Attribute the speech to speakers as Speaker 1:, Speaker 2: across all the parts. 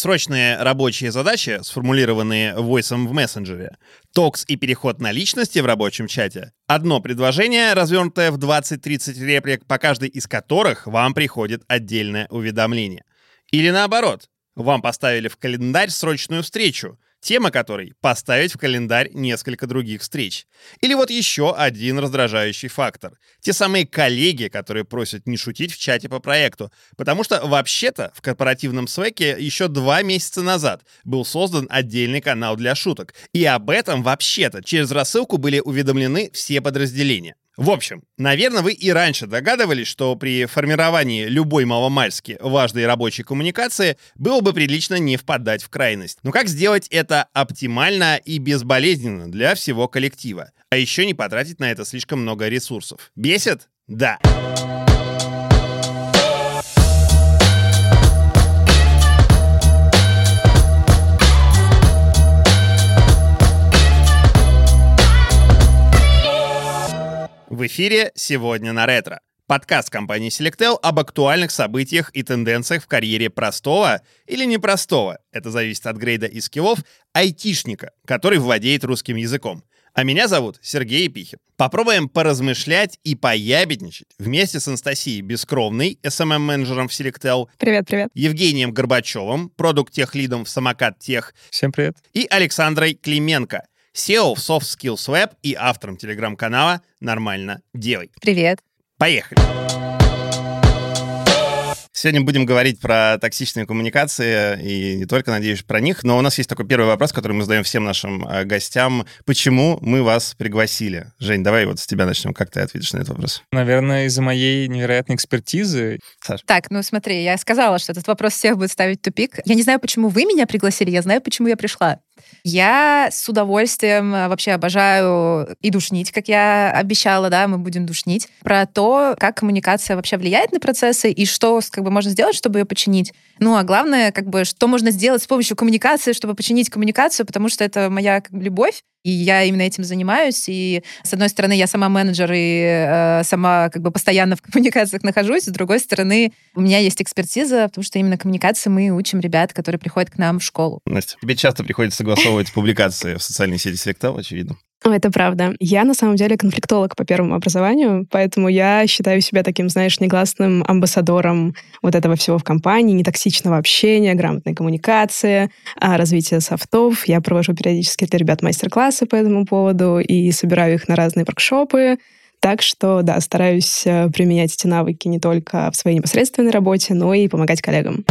Speaker 1: Срочные рабочие задачи, сформулированные войсом в мессенджере, токс и переход на личности в рабочем чате, одно предложение, развернутое в 20-30 реплик, по каждой из которых вам приходит отдельное уведомление. Или наоборот, вам поставили в календарь срочную встречу, тема которой — поставить в календарь несколько других встреч. Или вот еще один раздражающий фактор. Те самые коллеги, которые просят не шутить в чате по проекту. Потому что вообще-то в корпоративном свеке еще два месяца назад был создан отдельный канал для шуток. И об этом вообще-то через рассылку были уведомлены все подразделения. В общем, наверное, вы и раньше догадывались, что при формировании любой маломальски важной рабочей коммуникации было бы прилично не впадать в крайность. Но как сделать это оптимально и безболезненно для всего коллектива? А еще не потратить на это слишком много ресурсов. Бесит? Да. В эфире «Сегодня на ретро». Подкаст компании Selectel об актуальных событиях и тенденциях в карьере простого или непростого, это зависит от грейда и скиллов, айтишника, который владеет русским языком. А меня зовут Сергей Епихин. Попробуем поразмышлять и поябедничать вместе с Анастасией Бескровной, SMM-менеджером в Selectel.
Speaker 2: Привет, привет.
Speaker 1: Евгением Горбачевым, продукт-тех-лидом в Самокат Тех.
Speaker 3: Всем привет.
Speaker 1: И Александрой Клименко, SEO в Soft Skills Web и автором телеграм-канала «Нормально делай».
Speaker 2: Привет.
Speaker 1: Поехали. Сегодня будем говорить про токсичные коммуникации и не только, надеюсь, про них. Но у нас есть такой первый вопрос, который мы задаем всем нашим э, гостям. Почему мы вас пригласили? Жень, давай вот с тебя начнем. Как ты ответишь на этот вопрос?
Speaker 3: Наверное, из-за моей невероятной экспертизы.
Speaker 1: Саша.
Speaker 2: Так, ну смотри, я сказала, что этот вопрос всех будет ставить в тупик. Я не знаю, почему вы меня пригласили, я знаю, почему я пришла. Я с удовольствием э, вообще обожаю и душнить, как я обещала, да, мы будем душнить, про то, как коммуникация вообще влияет на процессы и что как бы можно сделать, чтобы ее починить. Ну, а главное, как бы, что можно сделать с помощью коммуникации, чтобы починить коммуникацию, потому что это моя как бы, любовь, и я именно этим занимаюсь. И, с одной стороны, я сама менеджер и э, сама как бы постоянно в коммуникациях нахожусь. С другой стороны, у меня есть экспертиза, потому что именно коммуникации мы учим ребят, которые приходят к нам в школу.
Speaker 1: Настя, тебе часто приходится согласовывать публикации в социальной сети Селектал, очевидно.
Speaker 4: Это правда. Я на самом деле конфликтолог по первому образованию, поэтому я считаю себя таким, знаешь, негласным амбассадором вот этого всего в компании, нетоксичного общения, грамотной коммуникации, а, развития софтов. Я провожу периодически для ребят мастер-классы по этому поводу и собираю их на разные воркшопы. Так что, да, стараюсь э, применять эти навыки не только в своей непосредственной работе, но и помогать коллегам.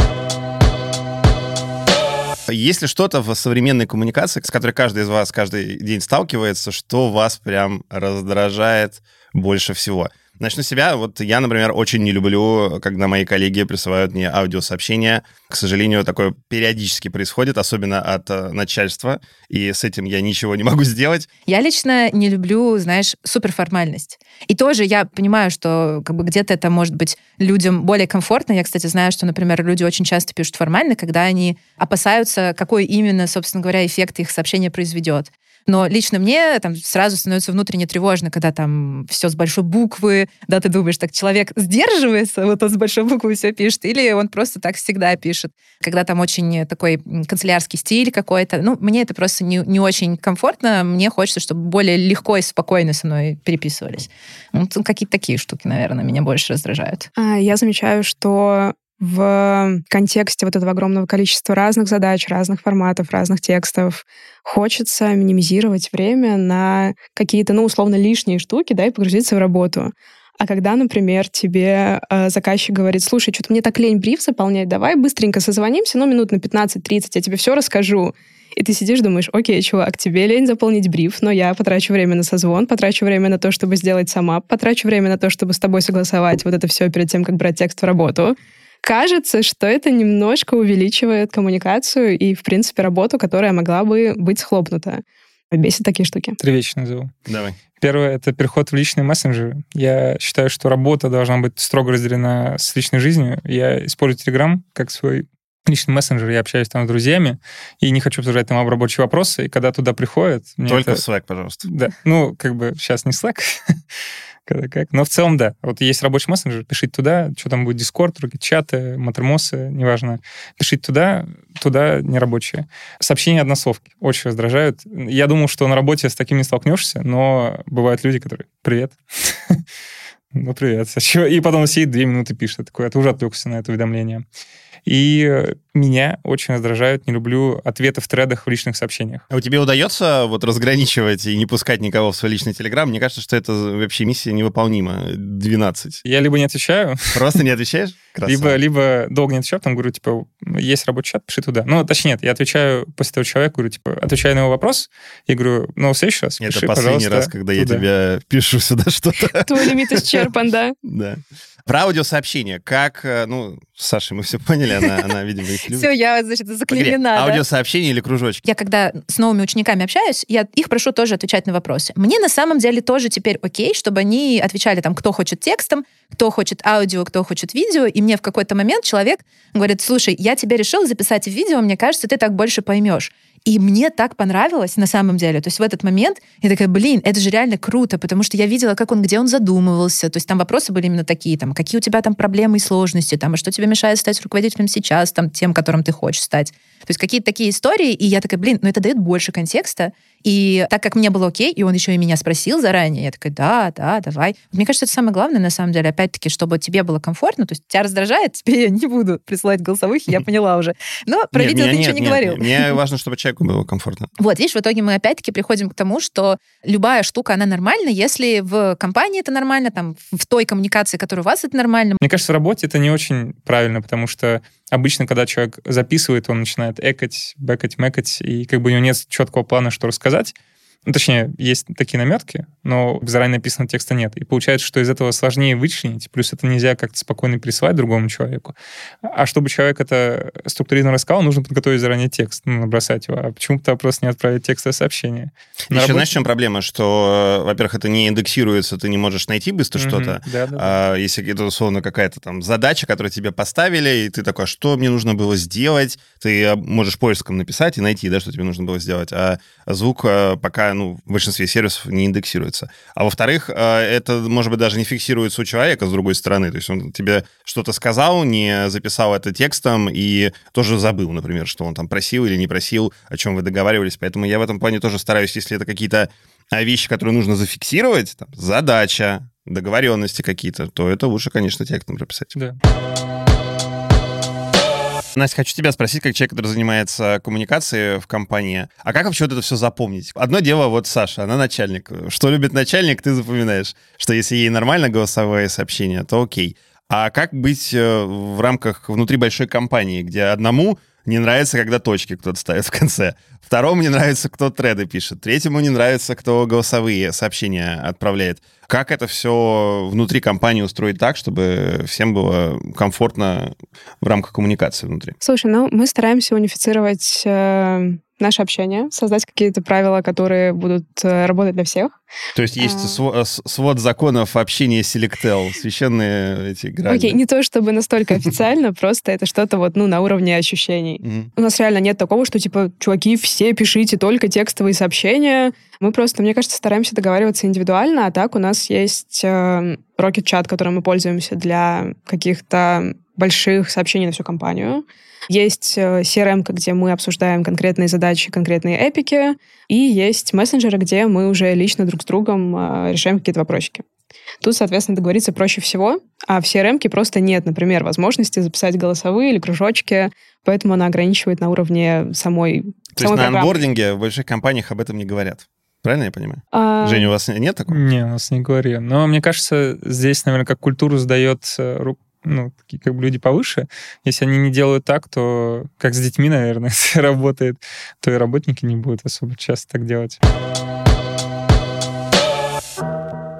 Speaker 1: Есть ли что-то в современной коммуникации, с которой каждый из вас каждый день сталкивается, что вас прям раздражает больше всего? Начну с себя. Вот я, например, очень не люблю, когда мои коллеги присылают мне аудиосообщения. К сожалению, такое периодически происходит, особенно от э, начальства, и с этим я ничего не могу сделать.
Speaker 2: Я лично не люблю, знаешь, суперформальность. И тоже я понимаю, что как бы где-то это может быть людям более комфортно. Я, кстати, знаю, что, например, люди очень часто пишут формально, когда они опасаются, какой именно, собственно говоря, эффект их сообщение произведет. Но лично мне там сразу становится внутренне тревожно, когда там все с большой буквы, да, ты думаешь, так человек сдерживается, вот он с большой буквы все пишет, или он просто так всегда пишет. Когда там очень такой канцелярский стиль какой-то, ну, мне это просто не, не очень комфортно, мне хочется, чтобы более легко и спокойно со мной переписывались. Вот какие-то такие штуки, наверное, меня больше раздражают.
Speaker 4: А, я замечаю, что в контексте вот этого огромного количества разных задач, разных форматов, разных текстов, хочется минимизировать время на какие-то, ну, условно, лишние штуки, да, и погрузиться в работу. А когда, например, тебе э, заказчик говорит, слушай, что-то мне так лень бриф заполнять, давай быстренько созвонимся, ну, минут на 15-30, я тебе все расскажу. И ты сидишь, думаешь, окей, чувак, тебе лень заполнить бриф, но я потрачу время на созвон, потрачу время на то, чтобы сделать сама, потрачу время на то, чтобы с тобой согласовать вот это все перед тем, как брать текст в работу кажется, что это немножко увеличивает коммуникацию и, в принципе, работу, которая могла бы быть схлопнута. Бесит такие штуки.
Speaker 3: Три вещи назову.
Speaker 1: Давай.
Speaker 3: Первое — это переход в личные мессенджеры. Я считаю, что работа должна быть строго разделена с личной жизнью. Я использую Telegram как свой личный мессенджер, я общаюсь там с друзьями, и не хочу обсуждать там рабочие вопросы, и когда туда приходят...
Speaker 1: Только
Speaker 3: это...
Speaker 1: в Slack, пожалуйста.
Speaker 3: Да, ну, как бы сейчас не Slack, когда как. Но в целом, да. Вот есть рабочий мессенджер, пишите туда, что там будет, Дискорд, чаты, Матермосы, неважно. Пишите туда, туда нерабочие. Сообщения однословки очень раздражают. Я думал, что на работе с таким не столкнешься, но бывают люди, которые «Привет». Ну, привет. И потом сидит две минуты пишет. Такой, а ты уже отвлекся на это уведомление. И меня очень раздражают, не люблю ответы в тредах в личных сообщениях.
Speaker 1: А у тебя удается вот разграничивать и не пускать никого в свой личный телеграм? Мне кажется, что это вообще миссия невыполнима. 12.
Speaker 3: Я либо не отвечаю.
Speaker 1: Просто не отвечаешь?
Speaker 3: Либо, либо долго не отвечаю, потом говорю, типа, есть рабочий чат, пиши туда. Ну, точнее, нет, я отвечаю после того человека, говорю, типа, отвечаю на его вопрос и говорю, ну, в следующий раз
Speaker 1: Это последний раз, когда я тебя пишу сюда что-то.
Speaker 4: Твой лимит исчерпан, да?
Speaker 1: Да. Про аудиосообщение. Как, э, ну, Саша, мы все поняли, она, она видимо, их любит.
Speaker 2: Все, я, значит.
Speaker 1: Погоди, аудиосообщение или кружочки?
Speaker 2: Я когда с новыми учениками общаюсь, я их прошу тоже отвечать на вопросы. Мне на самом деле тоже теперь окей, чтобы они отвечали там, кто хочет текстом, кто хочет аудио, кто хочет видео, и мне в какой-то момент человек говорит, слушай, я тебе решил записать видео, мне кажется, ты так больше поймешь. И мне так понравилось на самом деле. То есть в этот момент я такая, блин, это же реально круто, потому что я видела, как он, где он задумывался. То есть там вопросы были именно такие, там, какие у тебя там проблемы и сложности, там, а что тебе мешает стать руководителем сейчас, там, тем, которым ты хочешь стать. То есть какие-то такие истории, и я такая, блин, ну это дает больше контекста. И так как мне было окей, и он еще и меня спросил заранее, я такая, да, да, давай. Мне кажется, это самое главное, на самом деле, опять-таки, чтобы тебе было комфортно, то есть тебя раздражает, тебе я не буду присылать голосовых, я поняла уже. Но про видео ты ничего не говорил.
Speaker 1: Мне важно, чтобы человеку было комфортно.
Speaker 2: Вот, видишь, в итоге мы опять-таки приходим к тому, что любая штука, она нормальна, если в компании это нормально, там, в той коммуникации, которая у вас, это нормально.
Speaker 3: Мне кажется, в работе это не очень правильно, потому что обычно, когда человек записывает, он начинает экать, бэкать, мэкать, и как бы у него нет четкого плана, что рассказать. Ну, точнее, есть такие наметки, но заранее написанного текста нет. И получается, что из этого сложнее вычленить, плюс это нельзя как-то спокойно присылать другому человеку. А чтобы человек это структурированно рассказал, нужно подготовить заранее текст, ну, набросать его. А почему-то просто не отправить текстовое сообщение.
Speaker 1: На Еще работе... знаешь, в чем проблема? Что, во-первых, это не индексируется, ты не можешь найти быстро mm-hmm. что-то.
Speaker 3: Да, да,
Speaker 1: а, если это, условно, какая-то там задача, которую тебе поставили, и ты такой, а что мне нужно было сделать? Ты можешь поиском написать и найти, да, что тебе нужно было сделать. А звук а, ну, в большинстве сервисов не индексируется. А во-вторых, э, это, может быть, даже не фиксируется у человека с другой стороны. То есть он тебе что-то сказал, не записал это текстом и тоже забыл, например, что он там просил или не просил, о чем вы договаривались. Поэтому я в этом плане тоже стараюсь, если это какие-то а, вещи, которые нужно зафиксировать, там, задача, договоренности какие-то, то это лучше, конечно, текстом прописать.
Speaker 3: Да.
Speaker 1: Настя, хочу тебя спросить, как человек, который занимается коммуникацией в компании, а как вообще вот это все запомнить? Одно дело, вот Саша, она начальник. Что любит начальник, ты запоминаешь. Что если ей нормально голосовое сообщение, то окей. А как быть э, в рамках внутри большой компании, где одному не нравится, когда точки кто-то ставит в конце. Второму не нравится, кто треды пишет. Третьему не нравится, кто голосовые сообщения отправляет. Как это все внутри компании устроить так, чтобы всем было комфортно в рамках коммуникации внутри?
Speaker 4: Слушай, ну мы стараемся унифицировать э, наше общение, создать какие-то правила, которые будут э, работать для всех.
Speaker 1: То есть есть а... свод законов общения Selectel, священные эти грани.
Speaker 4: Окей, не то чтобы настолько официально, просто это что-то вот, ну, на уровне ощущений. У нас реально нет такого, что, типа, чуваки, все пишите только текстовые сообщения. Мы просто, мне кажется, стараемся договариваться индивидуально, а так у нас есть э, Rocket Chat, которым мы пользуемся для каких-то больших сообщений на всю компанию. Есть э, CRM, где мы обсуждаем конкретные задачи, конкретные эпики, и есть мессенджеры, где мы уже лично друг с другом э, решаем какие-то вопросики. Тут, соответственно, договориться проще всего, а в CRM просто нет, например, возможности записать голосовые или кружочки, поэтому она ограничивает на уровне самой
Speaker 1: То самой есть программы. на анбординге в больших компаниях об этом не говорят? Правильно я понимаю? А... Женя, у вас нет такого?
Speaker 3: Не, у нас не говорили. Но мне кажется, здесь, наверное, как культуру сдает ну, такие как бы люди повыше, если они не делают так, то как с детьми, наверное, если работает, то и работники не будут особо часто так делать.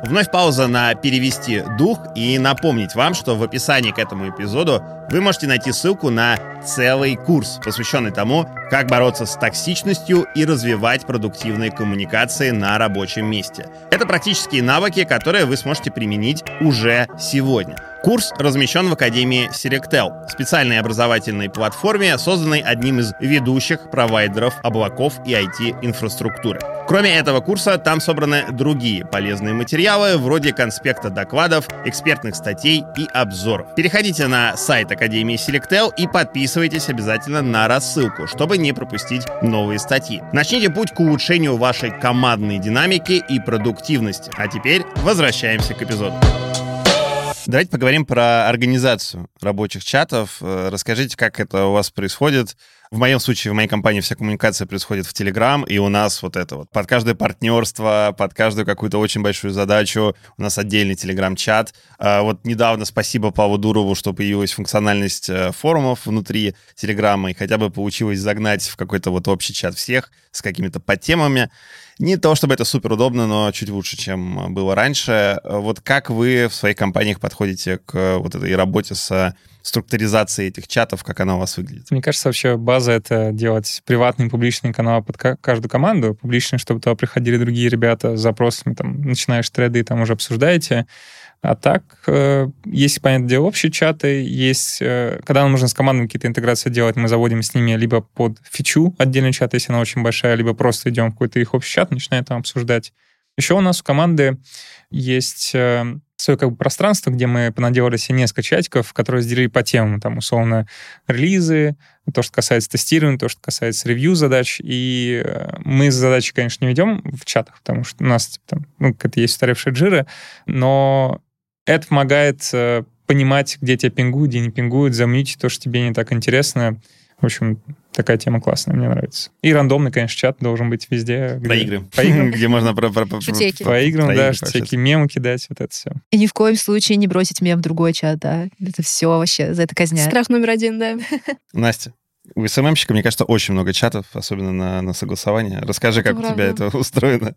Speaker 1: Вновь пауза на перевести дух и напомнить вам, что в описании к этому эпизоду вы можете найти ссылку на целый курс, посвященный тому, как бороться с токсичностью и развивать продуктивные коммуникации на рабочем месте. Это практические навыки, которые вы сможете применить уже сегодня. Курс размещен в Академии Selectel, специальной образовательной платформе, созданной одним из ведущих провайдеров облаков и IT-инфраструктуры. Кроме этого курса, там собраны другие полезные материалы, вроде конспекта докладов, экспертных статей и обзоров. Переходите на сайт Академии Selectel и подписывайтесь обязательно на рассылку, чтобы не пропустить новые статьи. Начните путь к улучшению вашей командной динамики и продуктивности. А теперь возвращаемся к эпизоду. Давайте поговорим про организацию рабочих чатов. Э, расскажите, как это у вас происходит. В моем случае, в моей компании вся коммуникация происходит в Telegram, и у нас вот это вот. Под каждое партнерство, под каждую какую-то очень большую задачу у нас отдельный Telegram-чат. А, вот недавно спасибо Павлу Дурову, что появилась функциональность э, форумов внутри Телеграма, и хотя бы получилось загнать в какой-то вот общий чат всех с какими-то подтемами. Не то, чтобы это супер удобно, но чуть лучше, чем было раньше. Вот как вы в своих компаниях подходите к вот этой работе с структуризации этих чатов, как она у вас выглядит?
Speaker 3: Мне кажется, вообще база — это делать приватный и публичный канал под каждую команду. Публичный, чтобы туда приходили другие ребята с запросами, там, начинаешь треды, там уже обсуждаете. А так, э, есть, понятное дело, общие чаты, есть... Э, когда нам нужно с командами какие-то интеграции делать, мы заводим с ними либо под фичу отдельный чат, если она очень большая, либо просто идем в какой-то их общий чат, начинаем там обсуждать. Еще у нас у команды есть э, свое как бы пространство, где мы понаделали себе несколько чатиков, которые разделили по темам, там, условно, релизы, то, что касается тестирования, то, что касается ревью задач. И мы задачи, конечно, не ведем в чатах, потому что у нас типа, там, ну, это есть устаревшие джиры, но это помогает э, понимать, где тебя пингуют, где не пингуют, замьютить то, что тебе не так интересно. В общем, такая тема классная, мне нравится. И рандомный, конечно, чат должен быть везде.
Speaker 1: Где, про игры.
Speaker 3: По играм.
Speaker 1: Где можно про,
Speaker 2: Шутейки.
Speaker 3: По играм, да, всякие мемы кидать, вот это все.
Speaker 2: И ни в коем случае не бросить мем в другой чат, да. Это все вообще, за это казнят.
Speaker 4: Страх номер один, да.
Speaker 1: Настя, у СММщика, мне кажется, очень много чатов, особенно на, на согласование. Расскажи, как у тебя это устроено.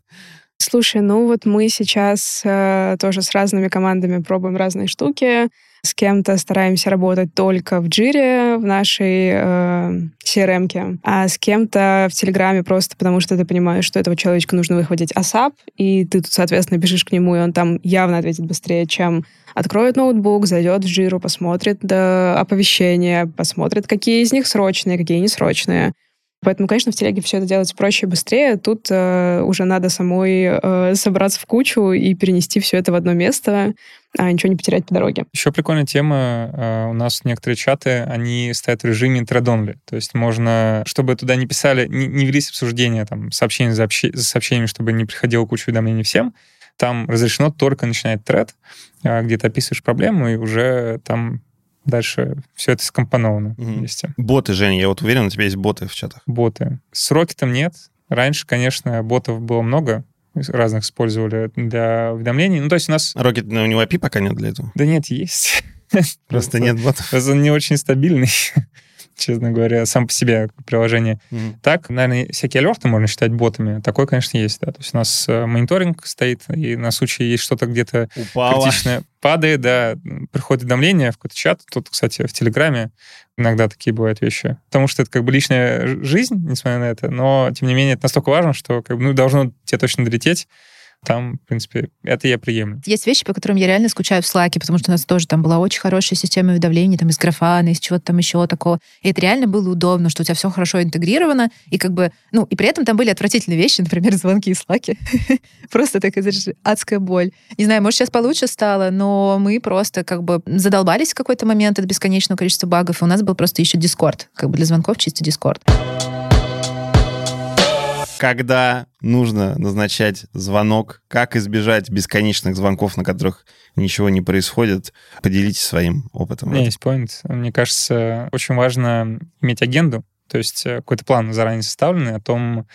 Speaker 4: Слушай, ну вот мы сейчас э, тоже с разными командами пробуем разные штуки. С кем-то стараемся работать только в Джире, в нашей э, CRM-ке, а с кем-то в Телеграме просто потому, что ты понимаешь, что этого человечка нужно выхватить ASAP, и ты тут, соответственно, бежишь к нему, и он там явно ответит быстрее, чем откроет ноутбук, зайдет в Джиру, посмотрит да, оповещения, посмотрит, какие из них срочные, какие несрочные. Поэтому, конечно, в телеге все это делается проще и быстрее. Тут э, уже надо самой э, собраться в кучу и перенести все это в одно место, а ничего не потерять по дороге.
Speaker 3: Еще прикольная тема. Э, у нас некоторые чаты, они стоят в режиме thread То есть можно, чтобы туда не писали, не, не велись обсуждения, там, сообщения за, обще, за сообщениями, чтобы не приходило куча уведомлений всем. Там разрешено только начинать тред, э, где ты описываешь проблему, и уже там дальше все это скомпоновано угу. вместе.
Speaker 1: Боты, Женя, я вот уверен, у тебя есть боты в чатах.
Speaker 3: Боты. Сроки там нет. Раньше, конечно, ботов было много, разных использовали для уведомлений. Ну, то есть у нас...
Speaker 1: Рокет, ну, у него API пока нет для этого?
Speaker 3: Да нет, есть.
Speaker 1: Просто нет ботов.
Speaker 3: Он не очень стабильный честно говоря, сам по себе приложение. Mm-hmm. Так, наверное, всякие алерты можно считать ботами. Такое, конечно, есть, да. То есть у нас э, мониторинг стоит, и на случай есть что-то где-то
Speaker 1: Упало.
Speaker 3: критичное падает, да, приходит уведомление в какой-то чат. Тут, кстати, в Телеграме иногда такие бывают вещи. Потому что это как бы личная жизнь, несмотря на это, но, тем не менее, это настолько важно, что как бы, ну, должно тебе точно долететь, там, в принципе, это я приемлю.
Speaker 2: Есть вещи, по которым я реально скучаю в Slack, потому что у нас тоже там была очень хорошая система уведомлений, там из графана, из чего-то там еще такого. И это реально было удобно, что у тебя все хорошо интегрировано, и как бы, ну, и при этом там были отвратительные вещи, например, звонки из Slack. Просто такая, знаешь, адская боль. Не знаю, может, сейчас получше стало, но мы просто как бы задолбались в какой-то момент от бесконечного количества багов, и у нас был просто еще Discord, как бы для звонков чисто Discord
Speaker 1: когда нужно назначать звонок, как избежать бесконечных звонков, на которых ничего не происходит. Поделитесь своим опытом.
Speaker 3: У меня есть поинт. Мне кажется, очень важно иметь агенду, то есть э, какой-то план заранее составленный о том,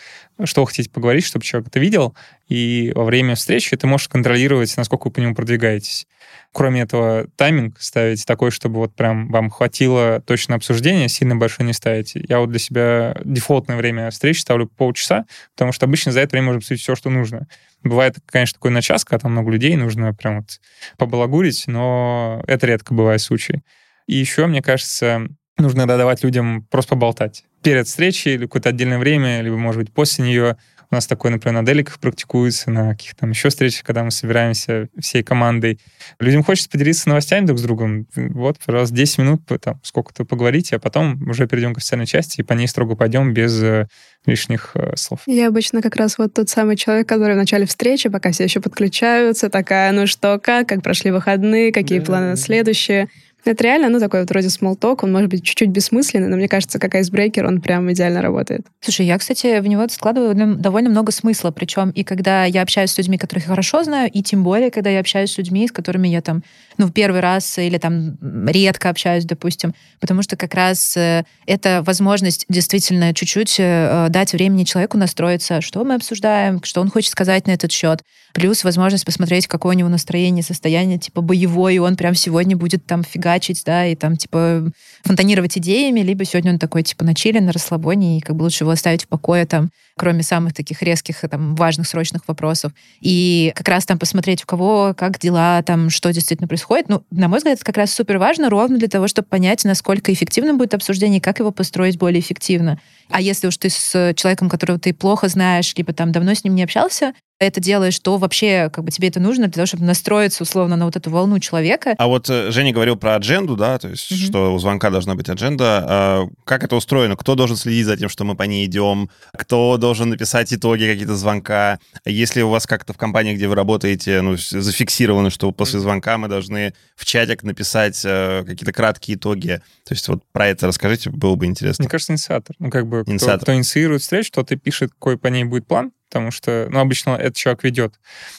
Speaker 3: что вы хотите поговорить, чтобы человек это видел, и во время встречи ты можешь контролировать, насколько вы по нему продвигаетесь. Кроме этого, тайминг ставить такой, чтобы вот прям вам хватило точно обсуждения, сильно большое не ставите. Я вот для себя дефолтное время встречи ставлю полчаса, потому что обычно за это время можно обсудить все, что нужно. Бывает, конечно, такой на час, когда там много людей, нужно прям вот побалагурить, но это редко бывает случай. И еще, мне кажется, нужно давать людям просто поболтать. Перед встречей или какое-то отдельное время, либо, может быть, после нее у нас такое, например, на деликах практикуется, на каких-то там еще встречах, когда мы собираемся всей командой. Людям хочется поделиться новостями друг с другом. Вот, пожалуйста, 10 минут, там, сколько-то поговорите, а потом уже перейдем к официальной части и по ней строго пойдем без э, лишних э, слов.
Speaker 4: Я обычно как раз вот тот самый человек, который в начале встречи, пока все еще подключаются, такая, ну что, как, как прошли выходные, какие да. планы на следующие. Это реально, ну, такой вот вроде смолток, он может быть чуть-чуть бессмысленный, но мне кажется, как айсбрейкер, он прям идеально работает.
Speaker 2: Слушай, я, кстати, в него складываю довольно много смысла, причем и когда я общаюсь с людьми, которых я хорошо знаю, и тем более, когда я общаюсь с людьми, с которыми я там, ну, в первый раз или там редко общаюсь, допустим, потому что как раз э, это возможность действительно чуть-чуть э, дать времени человеку настроиться, что мы обсуждаем, что он хочет сказать на этот счет, плюс возможность посмотреть, какое у него настроение, состояние, типа, боевое, и он прям сегодня будет там фигачить, да, и там, типа, фонтанировать идеями, либо сегодня он такой, типа, на чиле, на расслабоне, и как бы лучше его оставить в покое там, кроме самых таких резких, там, важных, срочных вопросов. И как раз там посмотреть, у кого как дела, там, что действительно происходит. Ну, на мой взгляд, это как раз супер важно, ровно для того, чтобы понять, насколько эффективным будет обсуждение, как его построить более эффективно. А если уж ты с человеком, которого ты плохо знаешь, либо там давно с ним не общался, это делаешь, то вообще как бы тебе это нужно для того, чтобы настроиться условно на вот эту волну человека.
Speaker 1: А вот э, Женя говорил про адженду, да, то есть, mm-hmm. что у звонка должна быть адженда. А как это устроено? Кто должен следить за тем, что мы по ней идем? Кто должен написать итоги какие-то звонка? Если у вас как-то в компании, где вы работаете, ну, зафиксировано, что после звонка мы должны в чатик написать э, какие-то краткие итоги. То есть вот про это расскажите, было бы интересно.
Speaker 3: Мне кажется, инициатор. Ну, как бы инициатор. Кто, кто инициирует встречу, тот и пишет, какой по ней будет план, потому что, ну, обычно этот человек ведет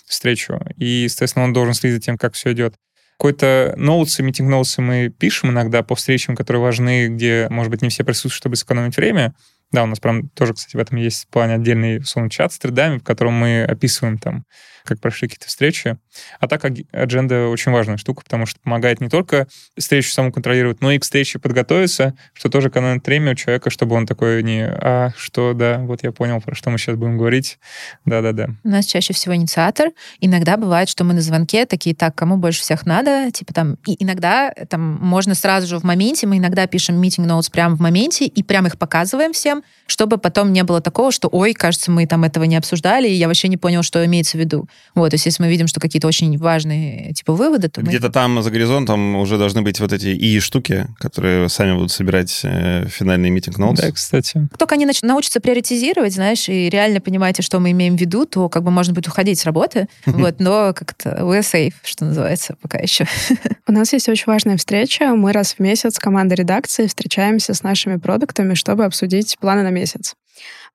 Speaker 3: встречу, и, естественно, он должен следить за тем, как все идет. Какой-то ноутсы, митинг-ноутсы мы пишем иногда по встречам, которые важны, где, может быть, не все присутствуют, чтобы сэкономить время. Да, у нас прям тоже, кстати, в этом есть в плане отдельный, условно, чат с тредами, в котором мы описываем там как прошли какие-то встречи. А так адженда очень важная штука, потому что помогает не только встречу саму контролировать, но и к встрече подготовиться, что тоже экономит время у человека, чтобы он такой не «а, что, да, вот я понял, про что мы сейчас будем говорить». Да-да-да.
Speaker 2: У нас чаще всего инициатор. Иногда бывает, что мы на звонке такие «так, кому больше всех надо?» Типа там... И иногда там можно сразу же в моменте, мы иногда пишем meeting notes прямо в моменте и прямо их показываем всем, чтобы потом не было такого, что «ой, кажется, мы там этого не обсуждали, и я вообще не понял, что имеется в виду». Вот, то есть если мы видим, что какие-то очень важные типа выводы, то
Speaker 1: Где-то
Speaker 2: мы...
Speaker 1: там за горизонтом уже должны быть вот эти и-штуки, которые сами будут собирать э, финальный митинг ноутс.
Speaker 3: Да, кстати.
Speaker 2: Как только они нач- научатся приоритизировать, знаешь, и реально понимаете, что мы имеем в виду, то как бы можно будет уходить с работы, вот, но как-то we're safe, что называется, пока еще.
Speaker 4: У нас есть очень важная встреча. Мы раз в месяц команда редакции встречаемся с нашими продуктами, чтобы обсудить планы на месяц.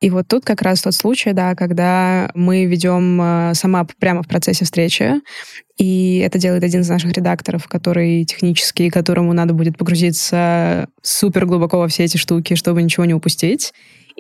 Speaker 4: И вот тут как раз тот случай, да, когда мы ведем э, сама прямо в процессе встречи, и это делает один из наших редакторов, который технический, которому надо будет погрузиться супер глубоко во все эти штуки, чтобы ничего не упустить.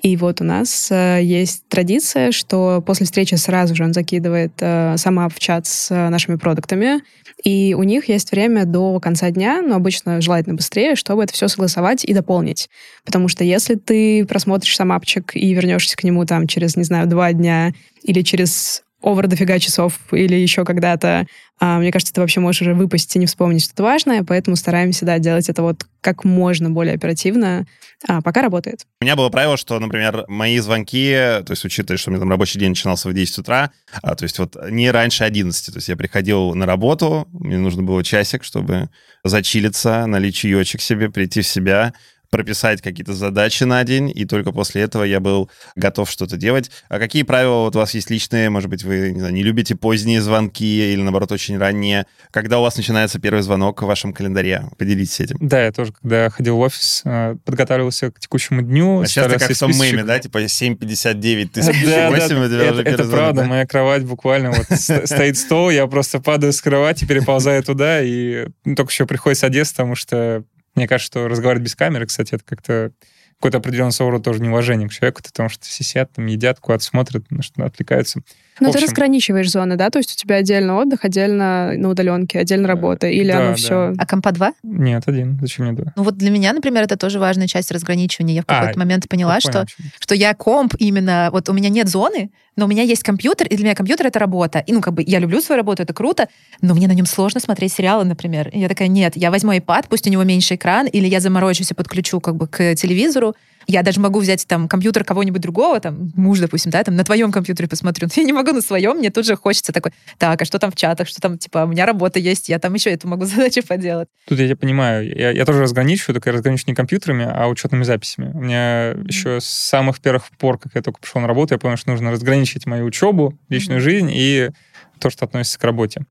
Speaker 4: И вот у нас э, есть традиция, что после встречи сразу же он закидывает э, сама в чат с э, нашими продуктами, и у них есть время до конца дня, но обычно желательно быстрее, чтобы это все согласовать и дополнить. Потому что если ты просмотришь самапчик и вернешься к нему там через, не знаю, два дня или через овер дофига часов или еще когда-то, а, мне кажется, ты вообще можешь уже выпасть и не вспомнить что-то важное, поэтому стараемся, да, делать это вот как можно более оперативно, а, пока работает.
Speaker 1: У меня было правило, что, например, мои звонки, то есть учитывая, что у меня там рабочий день начинался в 10 утра, а, то есть вот не раньше 11, то есть я приходил на работу, мне нужно было часик, чтобы зачилиться, налить чаечек себе, прийти в себя, прописать какие-то задачи на день, и только после этого я был готов что-то делать. А какие правила вот у вас есть личные? Может быть, вы не, знаю, не любите поздние звонки или, наоборот, очень ранние? Когда у вас начинается первый звонок в вашем календаре? Поделитесь этим.
Speaker 3: Да, я тоже, когда ходил в офис, э, подготавливался к текущему дню.
Speaker 1: А сейчас как в том меме, да? Типа 7.59, ты спишь да, 8, да,
Speaker 3: это, это, это правда, моя кровать буквально вот стоит стол, я просто падаю с кровати, переползаю туда, и ну, только еще приходится одеться, потому что мне кажется, что разговаривать без камеры, кстати, это как-то какой-то определенный своего рода тоже неуважение к человеку, потому что все сидят, там, едят, куда-то смотрят, на что отвлекаются.
Speaker 4: Но
Speaker 3: В
Speaker 4: ты разграничиваешь зоны, да? То есть у тебя отдельно отдых, отдельно на удаленке, отдельно работа. Или
Speaker 3: да,
Speaker 4: оно
Speaker 3: да.
Speaker 4: все...
Speaker 2: А компа 2?
Speaker 3: Нет, один. Зачем мне два?
Speaker 2: Ну вот для меня, например, это тоже важная часть разграничивания. Я в
Speaker 3: А,
Speaker 2: какой-то момент поняла, что
Speaker 3: понял, о чем.
Speaker 2: что я комп именно, вот у меня нет зоны, но у меня есть компьютер, и для меня компьютер — это работа. И, ну, как бы, я люблю свою работу, это круто, но мне на нем сложно смотреть сериалы, например. И я такая, нет, я возьму iPad, пусть у него меньше экран, или я заморочусь и подключу, как бы, к телевизору. Я даже могу взять, там, компьютер кого-нибудь другого, там, муж, допустим, да, там, на твоем компьютере посмотрю. Но я не могу на своем, мне тут же хочется такой, так, а что там в чатах, что там, типа, у меня работа есть, я там еще эту могу задачу поделать.
Speaker 3: Тут я тебя понимаю. Я, я тоже разграничиваю, только я разграничиваю не компьютерами, а учетными записями. У меня еще с самых первых пор, как я только пришел на работу, я понял, что нужно разграничить мою учебу, личную
Speaker 2: Мгм.
Speaker 3: жизнь и то, что относится к работе.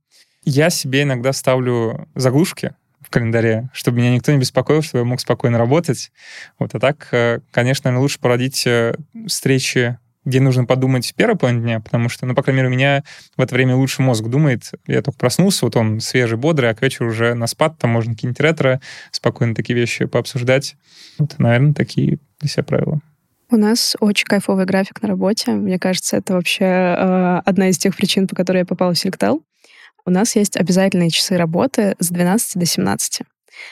Speaker 3: Я себе иногда ставлю заглушки календаре, чтобы меня никто не беспокоил, чтобы я мог спокойно работать. Вот, а так, э, конечно, лучше породить э, встречи где нужно подумать в первой половине дня, потому что, ну, по крайней мере, у меня в это время лучше мозг думает. Я только проснулся, вот он свежий, бодрый, а к вечеру уже на спад, там можно какие-нибудь ретро, спокойно такие вещи пообсуждать. Вот, наверное, такие для себя правила.
Speaker 4: У нас очень кайфовый график на работе. Мне кажется, это вообще э, одна из тех причин, по которой я попала в Селектал. У нас есть обязательные часы работы с 12 до 17.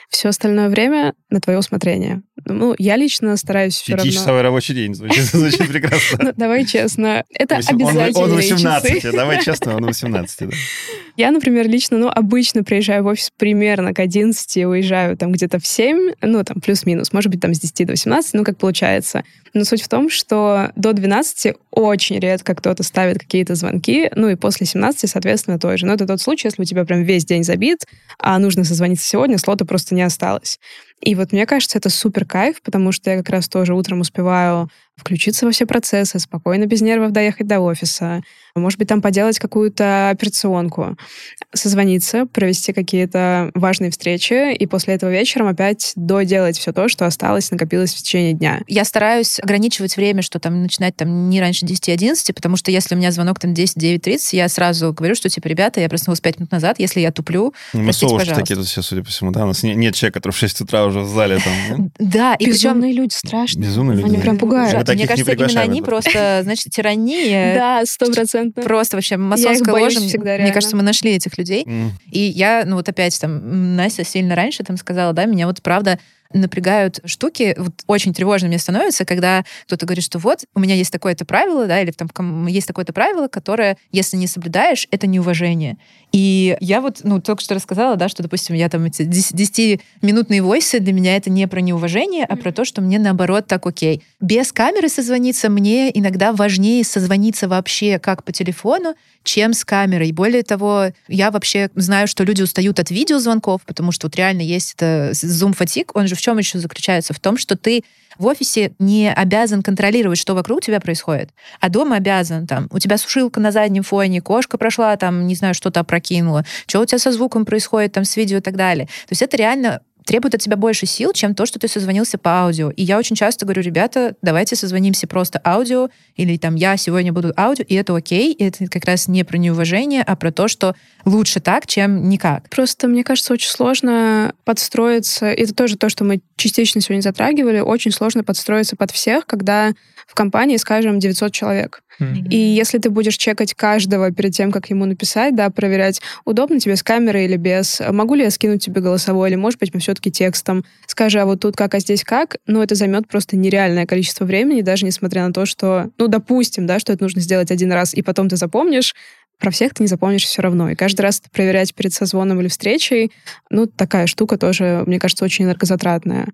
Speaker 4: Все остальное время на твое усмотрение. Ну, я лично стараюсь все равно...
Speaker 1: Пятичасовой рабочий день. Звучит, звучит прекрасно.
Speaker 4: Ну, давай честно, это обязательные
Speaker 1: Он 18,
Speaker 4: часы.
Speaker 1: давай честно, он 18, да.
Speaker 4: Я, например, лично, ну, обычно приезжаю в офис примерно к 11 и уезжаю там где-то в 7, ну, там, плюс-минус, может быть, там с 10 до 18, ну, как получается. Но суть в том, что до 12 очень редко кто-то ставит какие-то звонки, ну, и после 17, соответственно, тоже. Но это тот случай, если у тебя прям весь день забит, а нужно созвониться сегодня, слота просто не осталось. И вот мне кажется, это супер кайф, потому что я как раз тоже утром успеваю включиться во все процессы, спокойно, без нервов доехать до офиса, может быть, там поделать какую-то операционку, созвониться, провести какие-то важные встречи, и после этого вечером опять доделать все то, что осталось, накопилось в течение дня.
Speaker 2: Я стараюсь ограничивать время, что там начинать там не раньше 10-11, потому что если у меня звонок там 10-9.30, я сразу говорю, что типа, ребята, я проснулась 5 минут назад, если я туплю,
Speaker 1: Мы
Speaker 2: Простите, пожалуйста.
Speaker 1: такие тут все, судя по всему, да? У нас не- нет человека, который в 6 утра уже в зале там.
Speaker 2: да, и причем
Speaker 4: Безумные люди, страшно.
Speaker 1: Безумные люди.
Speaker 4: Они прям пугают.
Speaker 1: Таких
Speaker 2: Мне
Speaker 1: не
Speaker 2: кажется, именно
Speaker 1: приглашаем,
Speaker 2: они
Speaker 1: это.
Speaker 2: просто, значит, тирания.
Speaker 4: Да, стопроцентно.
Speaker 2: Просто вообще масонская ложа.
Speaker 4: всегда,
Speaker 2: Мне кажется, мы нашли этих людей. И я, ну вот опять там, Настя сильно раньше там сказала, да, меня вот правда напрягают штуки, вот очень тревожно мне становится, когда кто-то говорит, что вот, у меня есть такое-то правило, да, или там есть такое-то правило, которое, если не соблюдаешь, это неуважение. И я вот, ну, только что рассказала, да, что, допустим, я там эти 10-минутные войсы, для меня это не про неуважение, а про то, что мне наоборот так окей. Без камеры созвониться мне иногда важнее созвониться вообще как по телефону, чем с камерой. Более того, я вообще знаю, что люди устают от видеозвонков, потому что вот реально есть это Zoom фатик. Он же в чем еще заключается? В том, что ты в офисе не обязан контролировать, что вокруг тебя происходит, а дома обязан. Там, у тебя сушилка на заднем фоне, кошка прошла, там, не знаю, что-то опрокинула, что у тебя со звуком происходит, там, с видео и так далее. То есть это реально требует от тебя больше сил, чем то, что ты созвонился по аудио. И я очень часто говорю, ребята, давайте созвонимся просто аудио, или там я сегодня буду аудио, и это окей, и это как раз не про неуважение, а про то, что лучше так, чем никак.
Speaker 4: Просто, мне кажется, очень сложно подстроиться. и Это тоже то, что мы частично сегодня затрагивали. Очень сложно подстроиться под всех, когда в компании, скажем, 900 человек.
Speaker 3: М.
Speaker 4: И если ты будешь чекать каждого перед тем, как ему написать, да, проверять, удобно тебе с камерой или без, могу ли я скинуть тебе голосовой, или, может быть, мы все-таки текстом, скажи, а вот тут как, а здесь как, ну, это займет просто нереальное количество времени, даже несмотря на то, что, ну, допустим, да, что это нужно сделать один раз, и потом ты запомнишь, про всех ты не запомнишь все равно. И каждый раз это проверять перед созвоном или встречей, ну, такая штука тоже, мне кажется, очень энергозатратная.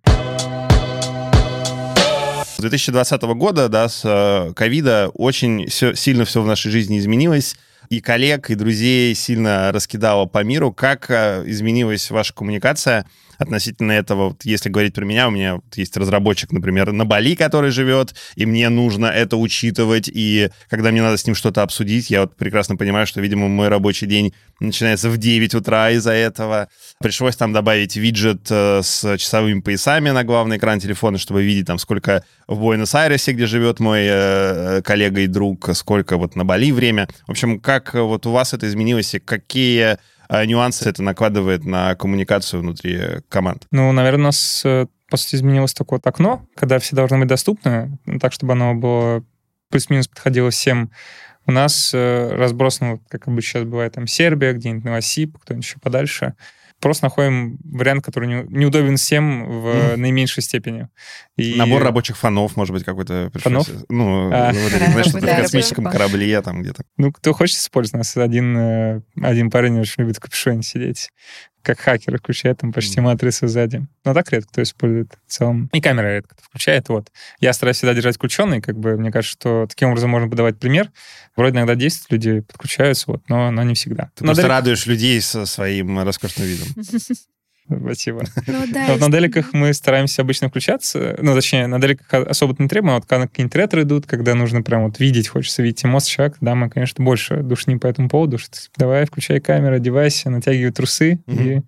Speaker 1: С 2020 года, да, с э, ковида очень всё- сильно все в нашей жизни изменилось. И коллег, и друзей сильно раскидало по миру. Как э, изменилась ваша коммуникация относительно этого? Вот если говорить про меня, у меня есть разработчик, например, на Бали, который живет, и мне нужно это учитывать. И когда мне надо с ним что-то обсудить, я вот прекрасно понимаю, что, видимо, мой рабочий день начинается в 9 утра из-за этого. Пришлось там добавить виджет э, с часовыми поясами на главный экран телефона, чтобы видеть там, сколько в Буэнос-Айресе, где живет мой э, коллега и друг, сколько вот на Бали время. В общем, как э, вот у вас это изменилось и какие э, нюансы это накладывает на коммуникацию внутри команд?
Speaker 3: Ну, наверное, у нас, э, по сути, изменилось такое вот окно, когда все должны быть доступны, ну, так, чтобы оно было плюс-минус подходило всем У нас э, разбросано, вот, как обычно сейчас бывает, там Сербия, где-нибудь Новосиб, кто-нибудь еще подальше. Просто находим вариант, который не, неудобен всем в mm. наименьшей степени.
Speaker 1: И... Набор рабочих фонов, может быть, какой-то.
Speaker 3: Фонов?
Speaker 1: Ну, а. вот, знаешь, что-то в космическом корабле там где-то.
Speaker 3: Ну, кто хочет использовать, у нас один, э, один парень очень любит в капюшоне сидеть как хакер включает там почти матрицу сзади. Но так редко кто использует в целом. И камера редко включает. Вот. Я стараюсь всегда держать включенный, как бы мне кажется, что таким образом можно подавать пример. Вроде иногда действует, люди подключаются, вот, но, но не всегда.
Speaker 1: Ты но просто далеко... радуешь людей со своим роскошным видом.
Speaker 3: Спасибо. Ну, да, вот на деликах мы стараемся обычно включаться. Ну, точнее, на деликах особо не требуем, а вот когда какие-нибудь ретро идут, когда нужно прям вот видеть, хочется видеть эмоции человека, да, мы, конечно, больше душним по этому поводу, что давай, включай камеру, одевайся, натягивай трусы угу. и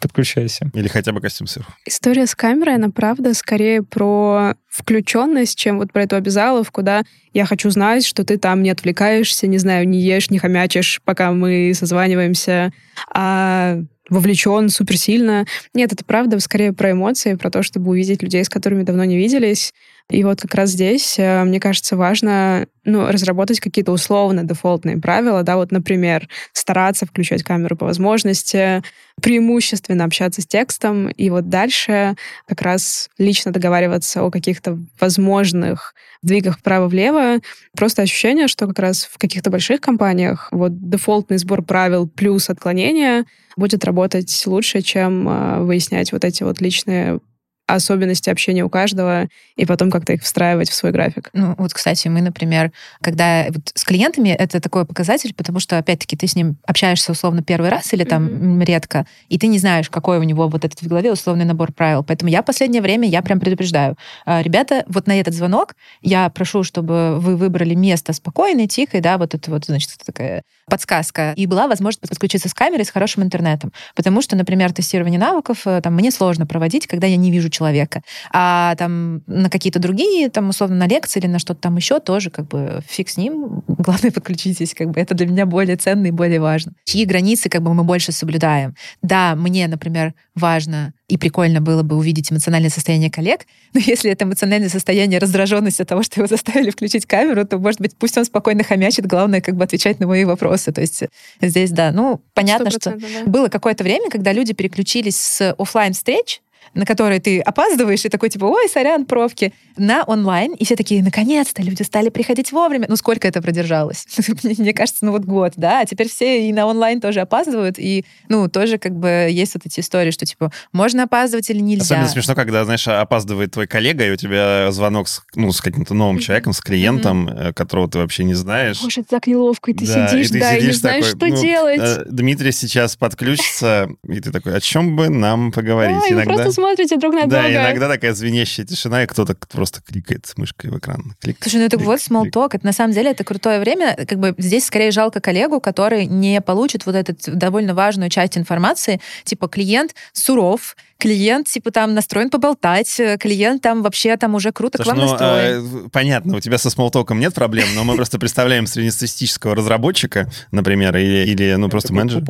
Speaker 3: подключайся.
Speaker 1: Или хотя бы костюм сверху.
Speaker 4: История с камерой, она правда скорее про включенность, чем вот про эту обязаловку, да, я хочу знать, что ты там не отвлекаешься, не знаю, не ешь, не хомячишь, пока мы созваниваемся, а вовлечен суперсильно. Нет, это правда скорее про эмоции, про то, чтобы увидеть людей, с которыми давно не виделись. И вот как раз здесь, э, мне кажется, важно ну, разработать какие-то условно дефолтные правила, да, вот, например, стараться включать камеру по возможности, преимущественно общаться с текстом, и вот дальше как раз лично договариваться о каких-то возможных двигах вправо-влево. Просто ощущение, что как раз в каких-то больших компаниях вот дефолтный сбор правил плюс отклонения будет работать лучше, чем э, выяснять вот эти вот личные особенности общения у каждого, и потом как-то их встраивать в свой график.
Speaker 2: Ну, вот, кстати, мы, например, когда вот с клиентами это такой показатель, потому что, опять-таки, ты с ним общаешься условно первый раз или там mm-hmm. редко, и ты не знаешь, какой у него вот этот в голове условный набор правил. Поэтому я в последнее время, я прям предупреждаю. А, ребята, вот на этот звонок я прошу, чтобы вы выбрали место спокойное, тихое, да, вот это вот, значит, такая подсказка. И была возможность подключиться с камерой с хорошим интернетом. Потому что, например, тестирование навыков э, там, мне сложно проводить, когда я не вижу человека. А там на какие-то другие, там, условно, на лекции или на что-то там еще тоже, как бы, фиг с ним. Главное, подключитесь, как бы, это для меня более ценно и более важно. Чьи границы, как бы, мы больше соблюдаем. Да, мне, например, важно и прикольно было бы увидеть эмоциональное состояние коллег, но если это эмоциональное состояние раздраженности от того, что его заставили включить камеру, то, может быть, пусть он спокойно хомячит, главное, как бы отвечать на мои вопросы. То есть здесь, да, ну, понятно, что да. было какое-то время, когда люди переключились с офлайн встреч на которые ты опаздываешь, и такой типа, ой, сорян, пробки, на онлайн, и все такие, наконец-то, люди стали приходить вовремя. Ну, сколько это продержалось? Мне кажется, ну вот год, да, а теперь все и на онлайн тоже опаздывают, и, ну, тоже как бы есть вот эти истории, что, типа, можно опаздывать или нельзя.
Speaker 1: Особенно смешно, когда, знаешь, опаздывает твой коллега, и у тебя звонок с, ну, с каким-то новым человеком, с клиентом, mm-hmm. которого ты вообще не знаешь.
Speaker 4: Боже, это так неловко, и ты да, сидишь, и ты да, сидишь и не знаешь, такой, что ну, делать. Э,
Speaker 1: Дмитрий сейчас подключится, и ты такой, о чем бы нам поговорить?
Speaker 4: Да, Иногда... смотрите друг на друга.
Speaker 1: Да, иногда такая звенящая тишина, и кто-то просто кликает мышкой в экран. Клик,
Speaker 2: Слушай, ну это клик, вот small talk. Это на самом деле это крутое время. Как бы здесь скорее жалко коллегу, который не получит вот эту довольно важную часть информации. Типа клиент суров, клиент, типа, там настроен поболтать, клиент там вообще там уже круто Слушай, к вам ну, настроен.
Speaker 1: Э, понятно, у тебя со смолтоком нет проблем, но мы просто представляем среднестатистического разработчика, например, или, или ну, просто менеджера.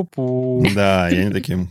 Speaker 1: Да, я не таким.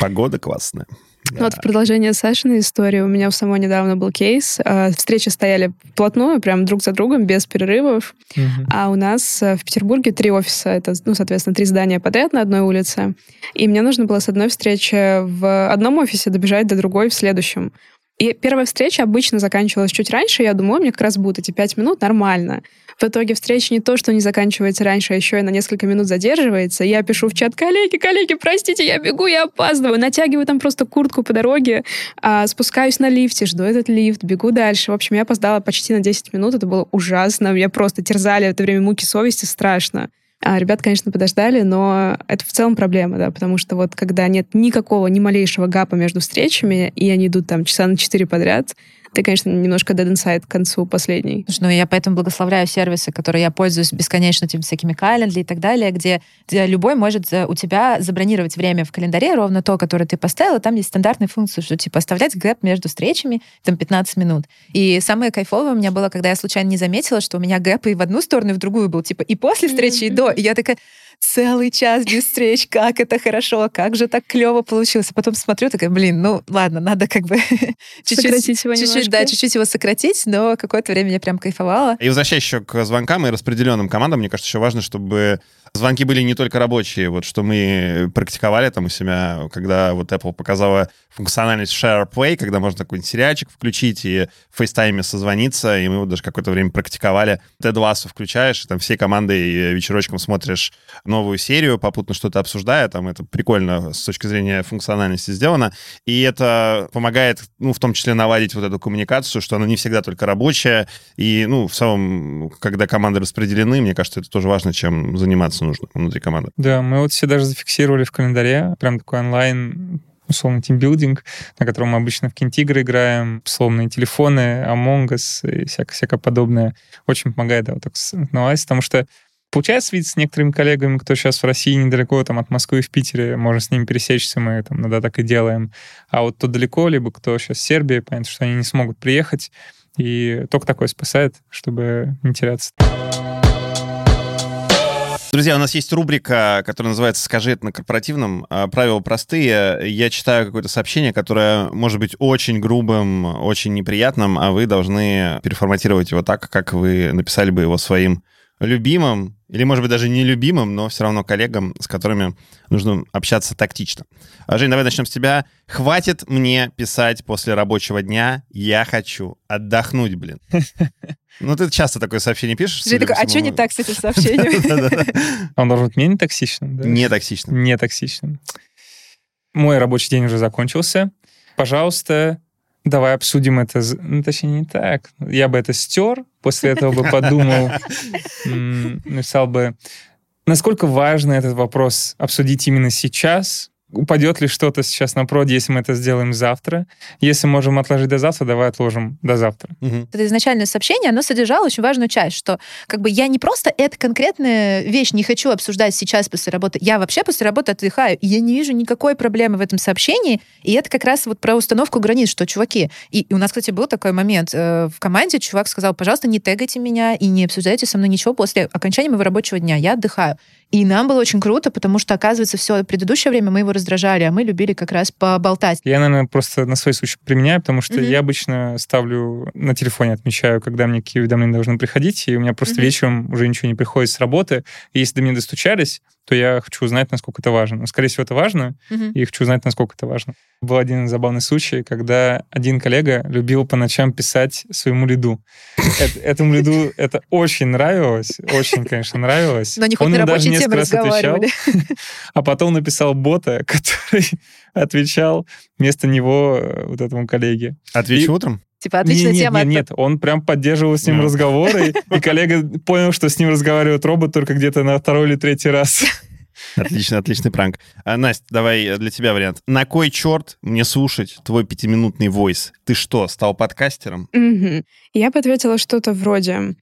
Speaker 1: Погода классная.
Speaker 4: Ну, вот в продолжение Сашиной истории у меня у самого недавно был кейс. А, встречи стояли вплотную, прям друг за другом, без перерывов. Угу. А у нас э, в Петербурге три офиса. Это, ну, соответственно, три здания подряд на одной улице. И мне нужно было с одной встречи в одном офисе добежать до другой в следующем. И первая встреча обычно заканчивалась чуть раньше. Я думаю, мне как раз будут эти пять минут нормально. В итоге встреча не то, что не заканчивается раньше, а еще и на несколько минут задерживается. Я пишу в чат, коллеги, коллеги, простите, я бегу, я опаздываю. Натягиваю там просто куртку по дороге, а, спускаюсь на лифте, жду этот лифт, бегу дальше. В общем, я опоздала почти на 10 минут, это было ужасно. Меня просто терзали в это время муки совести, страшно. А ребят, конечно, подождали, но это в целом проблема, да, потому что вот когда нет никакого, ни малейшего гапа между встречами, и они идут там часа на четыре подряд, ты, конечно, немножко dead inside к концу последней.
Speaker 2: Слушай, ну я поэтому благословляю сервисы, которые я пользуюсь бесконечно, типа всякими календарами и так далее, где, где любой может у тебя забронировать время в календаре, ровно то, которое ты поставила. Там есть стандартные функции, что типа оставлять gap между встречами, там 15 минут. И самое кайфовое у меня было, когда я случайно не заметила, что у меня gap и в одну сторону, и в другую был, типа и после встречи, и до. И я такая, целый час без встреч, как это хорошо, как же так клево получилось. А потом смотрю, такая, блин, ну ладно, надо как бы чуть-чуть, чуть-чуть, да, чуть-чуть его сократить, но какое-то время я прям кайфовала.
Speaker 1: И возвращаясь еще к звонкам и распределенным командам, мне кажется, еще важно, чтобы звонки были не только рабочие. Вот что мы практиковали там у себя, когда вот Apple показала функциональность SharePlay, когда можно какой-нибудь сериальчик включить и в FaceTime созвониться, и мы вот даже какое-то время практиковали. Ты Двасу включаешь, и там всей командой вечерочком смотришь новую серию, попутно что-то обсуждая, там это прикольно с точки зрения функциональности сделано, и это помогает, ну, в том числе наладить вот эту коммуникацию, что она не всегда только рабочая, и, ну, в целом, когда команды распределены, мне кажется, это тоже важно, чем заниматься нужно внутри команды.
Speaker 3: Да, мы вот все даже зафиксировали в календаре прям такой онлайн условно тимбилдинг, на котором мы обычно в кинтигры играем, условные телефоны, Among Us и всякое, всякое подобное. Очень помогает, да, вот так наладить, потому что Получается видеть с некоторыми коллегами, кто сейчас в России недалеко там, от Москвы в Питере, можно с ними пересечься, мы там иногда так и делаем. А вот кто далеко, либо кто сейчас в Сербии, понятно, что они не смогут приехать, и только такое спасает, чтобы не теряться.
Speaker 1: Друзья, у нас есть рубрика, которая называется «Скажи это на корпоративном». А, Правила простые. Я читаю какое-то сообщение, которое может быть очень грубым, очень неприятным, а вы должны переформатировать его так, как вы написали бы его своим любимым, или, может быть, даже нелюбимым, но все равно коллегам, с которыми нужно общаться тактично. А, Жень, давай начнем с тебя. Хватит мне писать после рабочего дня. Я хочу отдохнуть, блин. Ну, ты часто такое сообщение пишешь.
Speaker 2: Жень такой, а что не так с этим сообщением?
Speaker 1: Да-да-да.
Speaker 3: Он должен быть менее токсичным, да?
Speaker 1: Не токсично.
Speaker 3: Не токсичным. Мой рабочий день уже закончился. Пожалуйста, давай обсудим это. Ну, точнее, не так. Я бы это стер, после этого бы подумал, написал бы, насколько важно этот вопрос обсудить именно сейчас, упадет ли что-то сейчас на проде, если мы это сделаем завтра. Если можем отложить до завтра, давай отложим до завтра.
Speaker 1: Мгм.
Speaker 2: это изначальное сообщение, оно содержало очень важную часть, что как бы я не просто эту конкретную вещь не хочу обсуждать сейчас после работы, я вообще после работы отдыхаю, и я не вижу никакой проблемы в этом сообщении, и это как раз вот про установку границ, что, чуваки, и, и у нас, кстати, был такой момент э, в команде, чувак сказал, пожалуйста, не тегайте меня и не обсуждайте со мной ничего после окончания моего рабочего дня, я отдыхаю. И нам было очень круто, потому что, оказывается, все предыдущее время мы его раздражали, а мы любили как раз поболтать.
Speaker 3: Я, наверное, просто на свой случай применяю, потому что
Speaker 2: Мгм.
Speaker 3: я обычно ставлю на телефоне, отмечаю, когда мне какие уведомления должны приходить, и у меня просто
Speaker 2: Мгм.
Speaker 3: вечером уже ничего не приходит с работы. И если до меня достучались, то я хочу узнать, насколько это важно. Ну, Скорее всего, это важно,
Speaker 2: Мгм.
Speaker 3: и хочу узнать, насколько это важно. Был один забавный случай, когда один коллега любил по ночам писать своему лиду. Эт- Этому лиду это очень нравилось, очень, конечно, нравилось.
Speaker 2: Но не
Speaker 3: Он ему даже несколько раз отвечал, а потом написал бота, который отвечал вместо него э, вот этому коллеге.
Speaker 1: Отвечу утром?
Speaker 2: Типа, отличная
Speaker 3: нет,
Speaker 2: тема.
Speaker 3: Нет, нет, он прям поддерживал с ним
Speaker 1: Ну.
Speaker 3: разговоры, и коллега понял, что с ним разговаривает робот только где-то на второй или третий раз.
Speaker 1: Отлично, отличный пранк. А, Настя, давай для тебя вариант. На кой черт мне слушать твой пятиминутный войс? Ты что, стал подкастером?
Speaker 4: Мгм. Я бы ответила что-то вроде...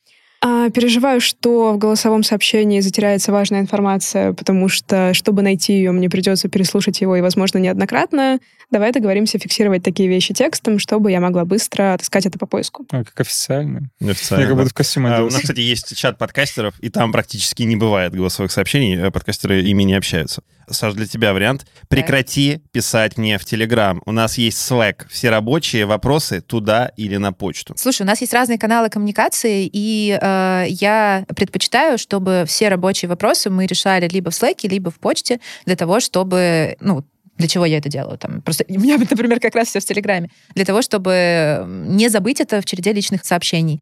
Speaker 4: «А, переживаю, что в голосовом сообщении затеряется важная информация, потому что, чтобы найти ее, мне придется переслушать его и, возможно, неоднократно. Давай договоримся фиксировать такие вещи текстом, чтобы я могла быстро отыскать это по поиску.
Speaker 3: Ой, как официально. Я
Speaker 1: Официально.
Speaker 3: как будто в костюме
Speaker 1: А, у нас, кстати, есть чат подкастеров, и там практически не бывает голосовых сообщений, а подкастеры ими не общаются. Саш, для тебя вариант. Прекрати писать мне в Телеграм. У нас есть Slack. Все рабочие вопросы туда или на почту.
Speaker 2: Слушай, у нас есть разные каналы коммуникации, и э, я предпочитаю, чтобы все рабочие вопросы мы решали либо в Slack, либо в почте, для того, чтобы, ну, для чего я это делаю? Там, просто у меня, например, как раз все в Телеграме. Для того, чтобы не забыть это в череде личных сообщений.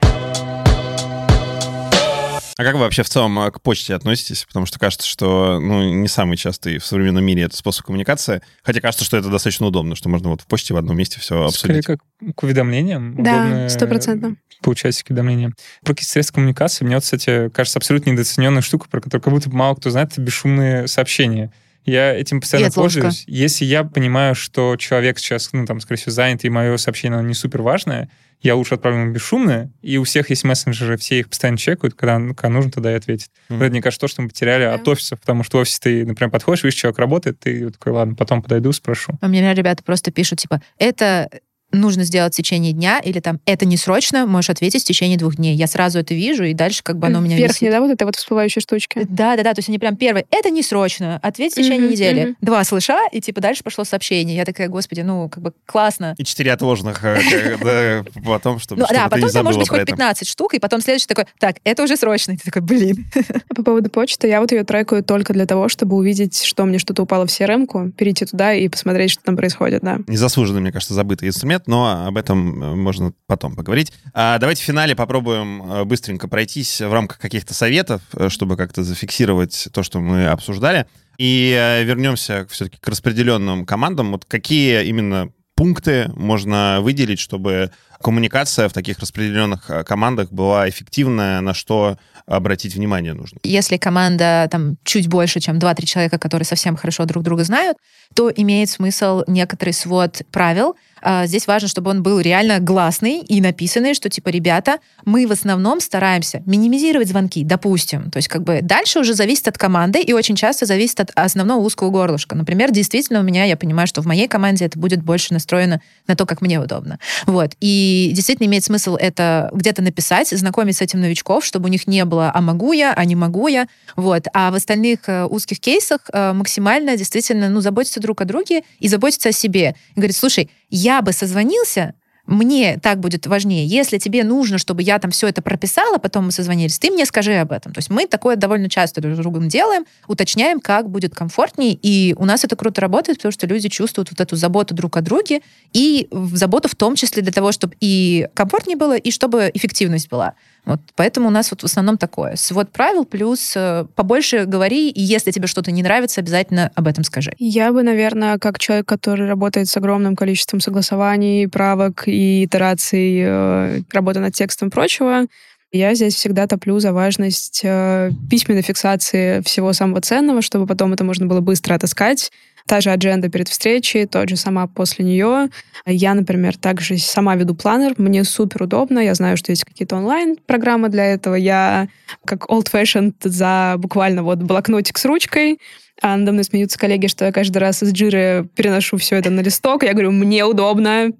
Speaker 1: А как вы вообще в целом а, к почте относитесь? Потому что кажется, что ну, не самый частый в современном мире это способ коммуникации. Хотя кажется, что это достаточно удобно, что можно вот в почте в одном месте все
Speaker 3: Скорее
Speaker 1: обсудить.
Speaker 3: как к уведомлениям.
Speaker 4: Да,
Speaker 3: удобно,
Speaker 4: стопроцентно.
Speaker 3: Получать такие уведомления. Про какие средства коммуникации мне, вот, кстати, кажется абсолютно недооцененная штука, про которую как будто мало кто знает, это бесшумные сообщения. Я этим постоянно
Speaker 2: И отложка.
Speaker 3: пользуюсь. Если я понимаю, что человек сейчас, ну, там, скорее всего, занят, и мое сообщение оно не супер важное, я лучше отправлю ему бесшумное, и у всех есть мессенджеры, все их постоянно чекают, когда, когда нужно, тогда и ответит. Вот Это, мне кажется, то, что мы потеряли
Speaker 2: Да.
Speaker 3: от офисов, потому что в офисе ты, например, подходишь, видишь, человек работает, ты такой, ладно, потом подойду, спрошу.
Speaker 2: А мне ребята просто пишут, типа, это нужно сделать в течение дня, или там это не срочно, можешь ответить в течение двух дней. Я сразу это вижу, и дальше как бы оно у меня
Speaker 4: Верхние,
Speaker 2: висит.
Speaker 4: да, вот это вот всплывающие штучки?
Speaker 2: Да, да, да, то есть они прям первые, это не срочно, ответь в течение
Speaker 4: Мгм,
Speaker 2: недели.
Speaker 4: мгм.
Speaker 2: Два слыша, и типа дальше пошло сообщение. Я такая, господи, ну, как бы классно.
Speaker 1: И четыре отложенных э, э, потом, чтобы
Speaker 2: Ну да, потом там может быть хоть
Speaker 1: это.
Speaker 2: 15 штук, и потом следующий такой, так, это уже срочно. И ты такой, блин.
Speaker 4: А По поводу почты, я вот ее трекаю только для того, чтобы увидеть, что мне что-то упало в CRM-ку, перейти туда и посмотреть, что там происходит, да.
Speaker 1: Незаслуженно, мне кажется, забытый инструмент, но об этом э, можно потом поговорить. А давайте в финале попробуем э, быстренько пройтись в рамках каких-то советов, э, чтобы как-то зафиксировать то, что мы обсуждали. И вернемся все-таки к распределенным командам. Вот какие именно пункты можно выделить, чтобы коммуникация в таких распределенных командах была эффективная, на что обратить внимание нужно?
Speaker 2: Если команда там чуть больше, чем 2-3 человека, которые совсем хорошо друг друга знают, то имеет смысл некоторый свод правил. А, Здесь важно, чтобы он был реально гласный и написанный, что типа, ребята, мы в основном стараемся минимизировать звонки, допустим. То есть как бы дальше уже зависит от команды и очень часто зависит от основного узкого горлышка. Например, действительно у меня, я понимаю, что в моей команде это будет больше настроено на то, как мне удобно. Вот. И действительно имеет смысл это где-то написать, знакомить с этим новичков, чтобы у них не было «а могу я», «а не могу я». Вот. А в остальных э, узких кейсах э, максимально действительно ну, заботиться друг о друге и заботиться о себе. И говорит, слушай, я бы созвонился, мне так будет важнее. Если тебе нужно, чтобы я там все это прописала, потом мы созвонились, ты мне скажи об этом. То есть мы такое довольно часто друг с другом делаем, уточняем, как будет комфортнее, и у нас это круто работает, потому что люди чувствуют вот эту заботу друг о друге, и заботу в том числе для того, чтобы и комфортнее было, и чтобы эффективность была. Вот, поэтому у нас вот в основном такое. Свод правил плюс э, побольше говори, и если тебе что-то не нравится, обязательно об этом скажи.
Speaker 4: Я бы, наверное, как человек, который работает с огромным количеством согласований, правок и итераций, э, работы над текстом и прочего, я здесь всегда топлю за важность э, письменной фиксации всего самого ценного, чтобы потом это можно было быстро отыскать. Та же адженда перед встречей, тот же сама после нее. Я, например, также сама веду планер. Мне супер удобно. Я знаю, что есть какие-то онлайн-программы для этого. Я как old-fashioned за буквально вот блокнотик с ручкой. А надо мной смеются коллеги, что я каждый раз из джиры переношу все это на листок. Я говорю, мне удобно,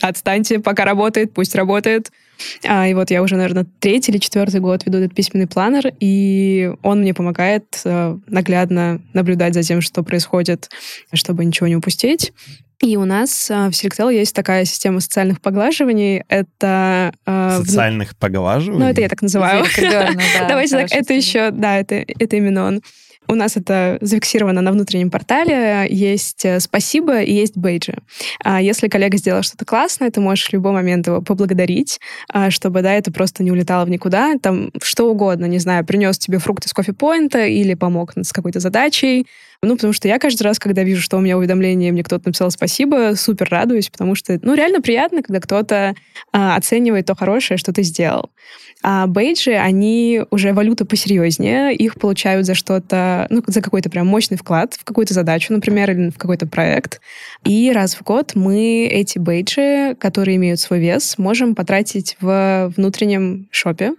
Speaker 4: отстаньте, пока работает, пусть работает. А, и вот я уже, наверное, третий или четвертый год веду этот письменный планер, и он мне помогает э, наглядно наблюдать за тем, что происходит, чтобы ничего не упустить. И у нас э, в Selectel есть такая система социальных поглаживаний. Это... э,
Speaker 1: Социальных поглаживаний?
Speaker 4: Ну, это я так называю. Давайте так, это еще, да, это, это именно он. У нас это зафиксировано на внутреннем портале. Есть э, спасибо и есть бейджи. А Если коллега сделал что-то классное, ты можешь в любой момент его поблагодарить, а, чтобы, да, это просто не улетало в никуда. Там что угодно, не знаю, принес тебе фрукты с кофе-поинта или помог с какой-то задачей. Ну, потому что я каждый раз, когда вижу, что у меня уведомление, мне кто-то написал спасибо, супер радуюсь, потому что, ну, реально приятно, когда кто-то а, оценивает то хорошее, что ты сделал. А бейджи, они уже валюта посерьезнее, их получают за что-то, ну, за какой-то прям мощный вклад в какую-то задачу, например, или в какой-то проект. И раз в год мы эти бейджи, которые имеют свой вес, можем потратить в внутреннем шопе.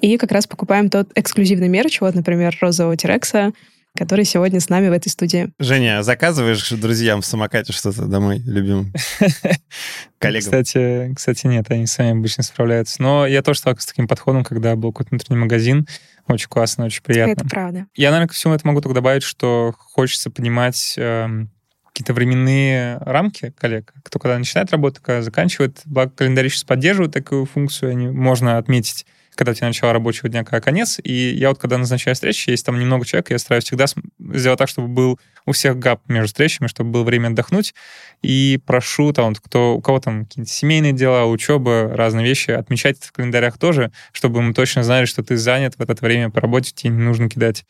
Speaker 4: И как раз покупаем тот эксклюзивный мерч, вот, например, розового Терекса, который сегодня с нами в этой студии.
Speaker 1: Женя, заказываешь друзьям в самокате что-то домой, любимым? Коллегам?
Speaker 3: Кстати, кстати, нет, они сами обычно справляются. Но я тоже сталкивался с таким подходом, когда был какой-то внутренний магазин. Очень классно, очень приятно.
Speaker 4: Это правда.
Speaker 3: Я, наверное, ко всему этому могу только добавить, что хочется понимать эм, какие-то временные рамки коллег. Кто когда начинает работать, когда заканчивает. Благо, календари сейчас поддерживают такую функцию, они, можно отметить когда у тебя начало рабочего дня, когда конец. И я вот, когда назначаю встречи, есть там немного человек, я стараюсь всегда сделать так, чтобы был у всех гап между встречами, чтобы было время отдохнуть. И прошу там, кто, у кого там какие-то семейные дела, учеба, разные вещи, отмечать это в календарях тоже, чтобы мы точно знали, что ты занят в это время по работе, тебе не нужно кидать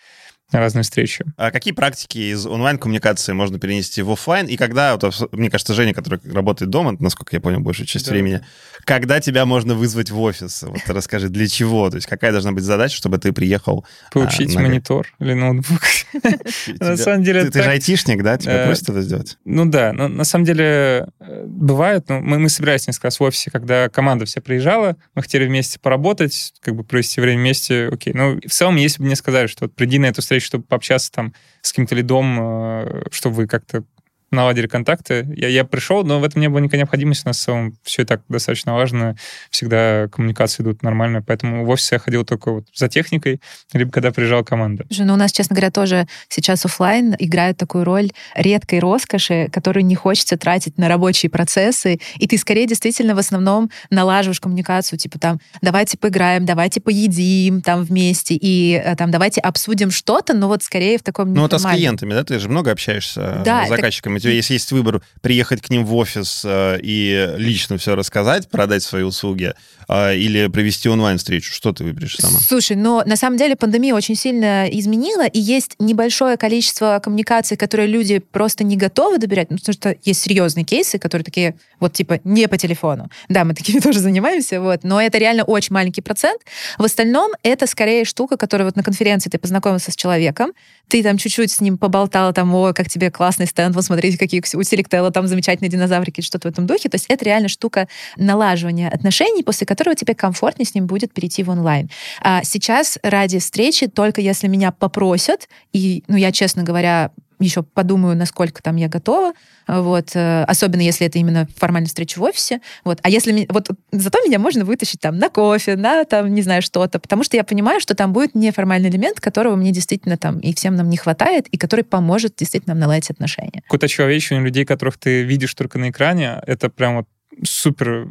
Speaker 3: разные встречи.
Speaker 1: А какие практики из онлайн-коммуникации можно перенести в офлайн? И когда, вот, мне кажется, Женя, который работает дома, насколько я понял, большую часть
Speaker 3: Да.
Speaker 1: времени, когда тебя можно вызвать в офис? Вот расскажи, для чего? То есть какая должна быть задача, чтобы ты приехал?
Speaker 3: Получить
Speaker 1: на-
Speaker 3: монитор или ноутбук. На самом деле
Speaker 1: Ты, же айтишник, да? Тебя
Speaker 3: Э,
Speaker 1: просят это сделать?
Speaker 3: Ну да, но на самом деле э, бывает, ну, мы, собирались несколько раз в офисе, когда команда вся приезжала, мы хотели вместе поработать, как бы провести время вместе, окей. Ну, в целом, если бы мне сказали, что приди на эту встречу, чтобы пообщаться там с каким-то лидом, э, чтобы вы как-то наладили контакты. Я, я пришел, но в этом не было никакой необходимости. У нас в целом все и так достаточно важно. Всегда коммуникации идут нормально. Поэтому в офисе я ходил только вот за техникой, либо когда приезжала команда.
Speaker 2: Слушай, ну у нас, честно говоря, тоже сейчас офлайн играет такую роль редкой роскоши, которую не хочется тратить на рабочие процессы. И ты скорее действительно в основном налаживаешь коммуникацию, типа там, давайте поиграем, давайте поедим там вместе, и э, там, давайте обсудим что-то, но вот скорее в таком
Speaker 1: Ну, это с клиентами, да? Ты же много общаешься
Speaker 2: Да,
Speaker 1: с заказчиками. У тебя если есть выбор приехать к ним в офис э, и лично все рассказать, продать свои услуги, э, или провести онлайн-встречу, что ты выберешь сама?
Speaker 2: Слушай, но на самом деле пандемия очень сильно изменила, и есть небольшое количество коммуникаций, которые люди просто не готовы доверять, ну, потому что есть серьезные кейсы, которые такие, вот типа, не по телефону. Да, мы такими тоже занимаемся, вот, но это реально очень маленький процент. В остальном это скорее штука, которая вот на конференции ты познакомился с человеком, ты там чуть-чуть с ним поболтал, там, о, как тебе классный стенд, вот смотрите, какие у Селектела там замечательные динозаврики, что-то в этом духе. То есть это реально штука налаживания отношений, после которого тебе комфортнее с ним будет перейти в онлайн. А сейчас ради встречи, только если меня попросят, и, ну, я, честно говоря, еще подумаю, насколько там я готова, вот, э, особенно если это именно формальная встреча в офисе, вот, а если, вот, зато меня можно вытащить там на кофе, на, там, не знаю, что-то, потому что я понимаю, что там будет неформальный элемент, которого мне действительно там и всем нам не хватает, и который поможет действительно нам наладить отношения.
Speaker 3: Какое-то человечное людей, которых ты видишь только на экране, это прям вот супер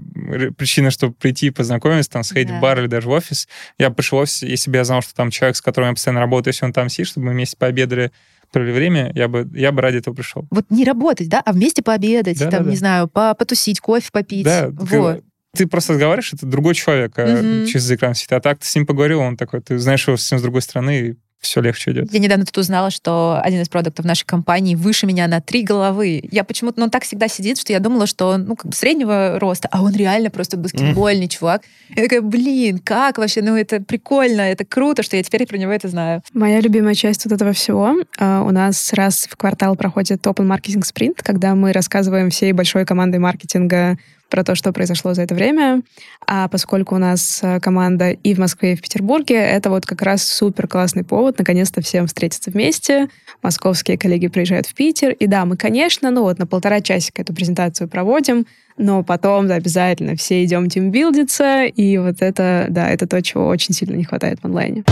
Speaker 3: причина, чтобы прийти и познакомиться, там, сходить да. в бар или даже в офис. Я пришел в офис, если бы я знал, что там человек, с которым я постоянно работаю, если он там сидит, чтобы мы вместе пообедали, провели время, я бы, я бы ради этого пришел.
Speaker 2: Вот не работать, да, а вместе пообедать, да, там, да, да. не знаю, по потусить, кофе попить.
Speaker 3: Да, вот. Ты просто разговариваешь, это другой человек угу. через экран сидит. А так ты с ним поговорил, он такой, ты знаешь его совсем с другой стороны, все легче идет.
Speaker 2: Я недавно тут узнала, что один из продуктов нашей компании выше меня на три головы. Я почему-то, ну, он так всегда сидит, что я думала, что он, ну, как бы среднего роста, а он реально просто баскетбольный mm. чувак. Я такая, блин, как вообще? Ну, это прикольно, это круто, что я теперь про него это знаю.
Speaker 4: Моя любимая часть вот этого всего. Uh, у нас раз в квартал проходит Open Marketing Sprint, когда мы рассказываем всей большой командой маркетинга про то, что произошло за это время. А поскольку у нас э, команда и в Москве, и в Петербурге, это вот как раз супер классный повод наконец-то всем встретиться вместе. Московские коллеги приезжают в Питер. И да, мы, конечно, ну вот на полтора часика эту презентацию проводим, но потом да, обязательно все идем тимбилдиться, и вот это, да, это то, чего очень сильно не хватает в онлайне.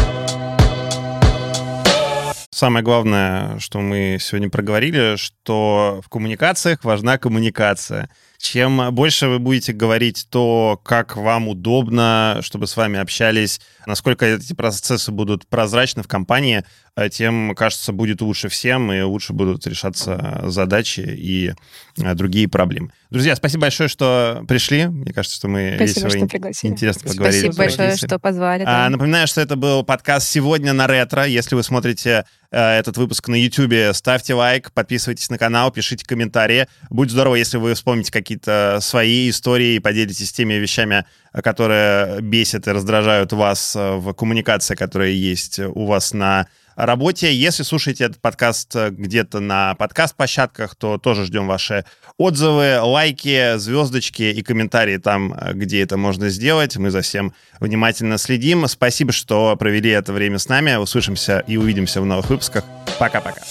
Speaker 1: Самое главное, что мы сегодня проговорили, что в коммуникациях важна коммуникация. Чем больше вы будете говорить то, как вам удобно, чтобы с вами общались, насколько эти процессы будут прозрачны в компании, э, тем, кажется, будет лучше всем, и лучше будут решаться задачи и э, другие проблемы. Друзья, спасибо большое, что пришли. Мне кажется, что мы
Speaker 4: спасибо, весело что
Speaker 1: интересно поговорили.
Speaker 2: Спасибо большое, что позвали.
Speaker 1: Да. А, напоминаю, что это был подкаст «Сегодня на ретро». Если вы смотрите э, этот выпуск на YouTube, ставьте лайк, подписывайтесь на канал, пишите комментарии. Будь здорово, если вы вспомните какие какие-то свои истории и поделитесь теми вещами, которые бесят и раздражают вас э, в коммуникации, которая есть у вас на работе. Если слушаете этот подкаст где-то на подкаст-площадках, то тоже ждем ваши отзывы, лайки, звездочки и комментарии там, где это можно сделать. Мы за всем внимательно следим. Спасибо, что провели это время с нами. Услышимся и увидимся в новых выпусках. Пока-пока.